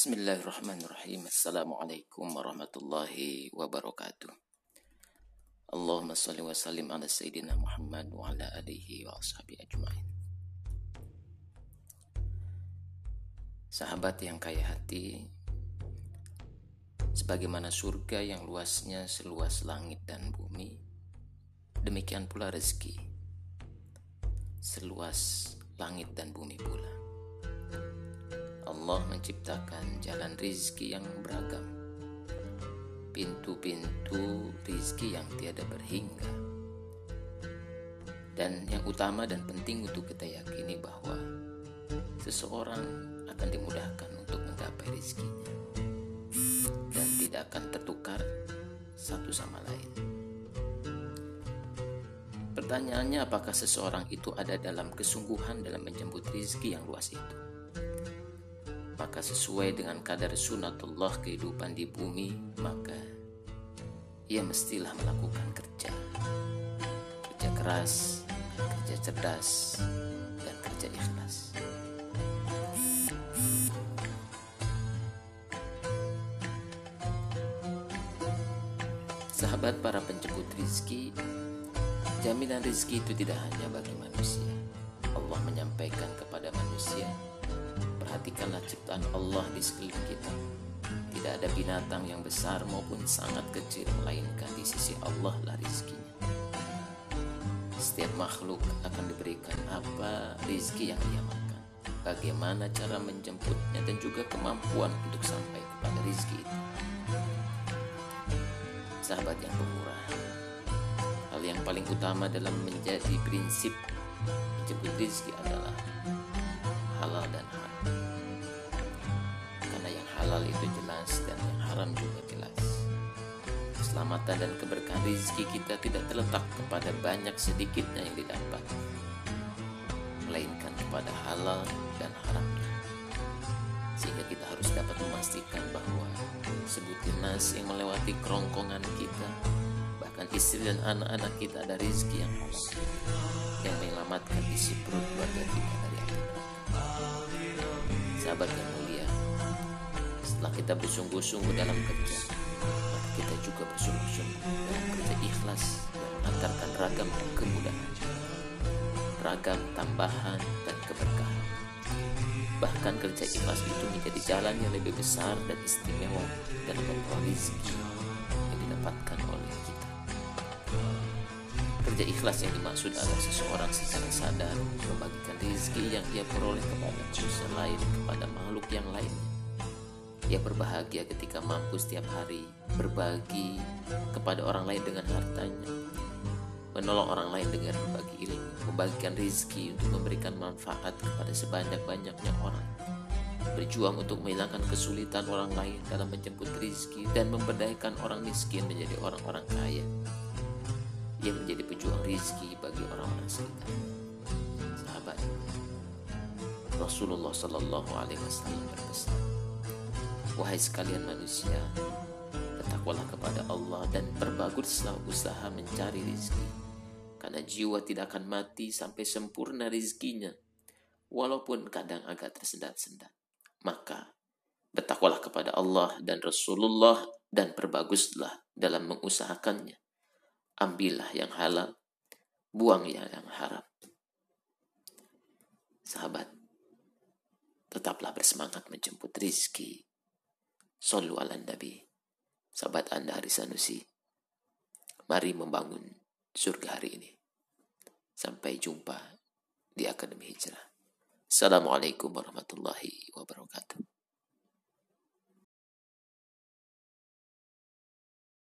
Bismillahirrahmanirrahim. Assalamualaikum warahmatullahi wabarakatuh. Allahumma salli wa sallim ala Sayyidina Muhammad wa ala alihi wa ashabi ajma'in. Sahabat yang kaya hati, sebagaimana surga yang luasnya seluas langit dan bumi, demikian pula rezeki seluas langit dan bumi pula. Allah menciptakan jalan rizki yang beragam. Pintu-pintu rizki yang tiada berhingga. Dan yang utama dan penting untuk kita yakini bahwa seseorang akan dimudahkan untuk menggapai rizkinya dan tidak akan tertukar satu sama lain. Pertanyaannya apakah seseorang itu ada dalam kesungguhan dalam menjemput rizki yang luas itu maka sesuai dengan kadar sunatullah kehidupan di bumi maka ia mestilah melakukan kerja. Kerja keras kerja cerdas dan kerja ikhlas. Sahabat para penjemput rizki jaminan rizki itu tidak hanya bagi manusia. Allah menyampaikan kepada manusia Perhatikanlah ciptaan Allah di sekeliling kita. Tidak ada binatang yang besar maupun sangat kecil melainkan di sisi Allah lah rizkinya. Setiap makhluk akan diberikan apa rizki yang ia makan. Bagaimana cara menjemputnya dan juga kemampuan untuk sampai kepada rizki itu. Sahabat yang pemurah, hal yang paling utama dalam menjadi prinsip menjemput rizki adalah halal dan haram halal itu jelas dan yang haram juga jelas. Keselamatan dan keberkahan rezeki kita tidak terletak kepada banyak sedikitnya yang didapat melainkan kepada halal dan haramnya. Sehingga kita harus dapat memastikan bahwa sebutir nasi yang melewati kerongkongan kita bahkan istri dan anak-anak kita ada rezeki yang halal yang menyelamatkan isi perut keluarga kita dari api sahabat yang setelah kita bersungguh-sungguh dalam kerja maka kita juga bersungguh-sungguh dalam kerja ikhlas yang mengantarkan ragam kemudahan ragam tambahan dan keberkahan bahkan kerja ikhlas itu menjadi jalan yang lebih besar dan istimewa dalam memperoleh rezeki yang didapatkan oleh kita Kerja ikhlas yang dimaksud adalah seseorang secara sadar membagikan rezeki yang ia peroleh kepada manusia lain, kepada makhluk yang lainnya. Ia berbahagia ketika mampu setiap hari berbagi kepada orang lain dengan hartanya, menolong orang lain dengan berbagi ilmu, membagikan rezeki untuk memberikan manfaat kepada sebanyak-banyaknya orang, berjuang untuk menghilangkan kesulitan orang lain dalam menjemput rezeki dan memberdayakan orang miskin menjadi orang-orang kaya. Ia menjadi pejuang rizki bagi orang-orang sekitar. Sahabat, Rasulullah Shallallahu Alaihi Wasallam berpesan, wahai sekalian manusia, bertakwalah kepada Allah dan perbaguslah usaha mencari rizki, karena jiwa tidak akan mati sampai sempurna rizkinya, walaupun kadang agak tersendat-sendat. Maka bertakwalah kepada Allah dan Rasulullah dan perbaguslah dalam mengusahakannya ambillah yang halal, buang ya yang haram. Sahabat, tetaplah bersemangat menjemput rizki. Sallu ala Nabi, sahabat Anda hari Sanusi. Mari membangun surga hari ini. Sampai jumpa di Akademi Hijrah. Assalamualaikum warahmatullahi wabarakatuh.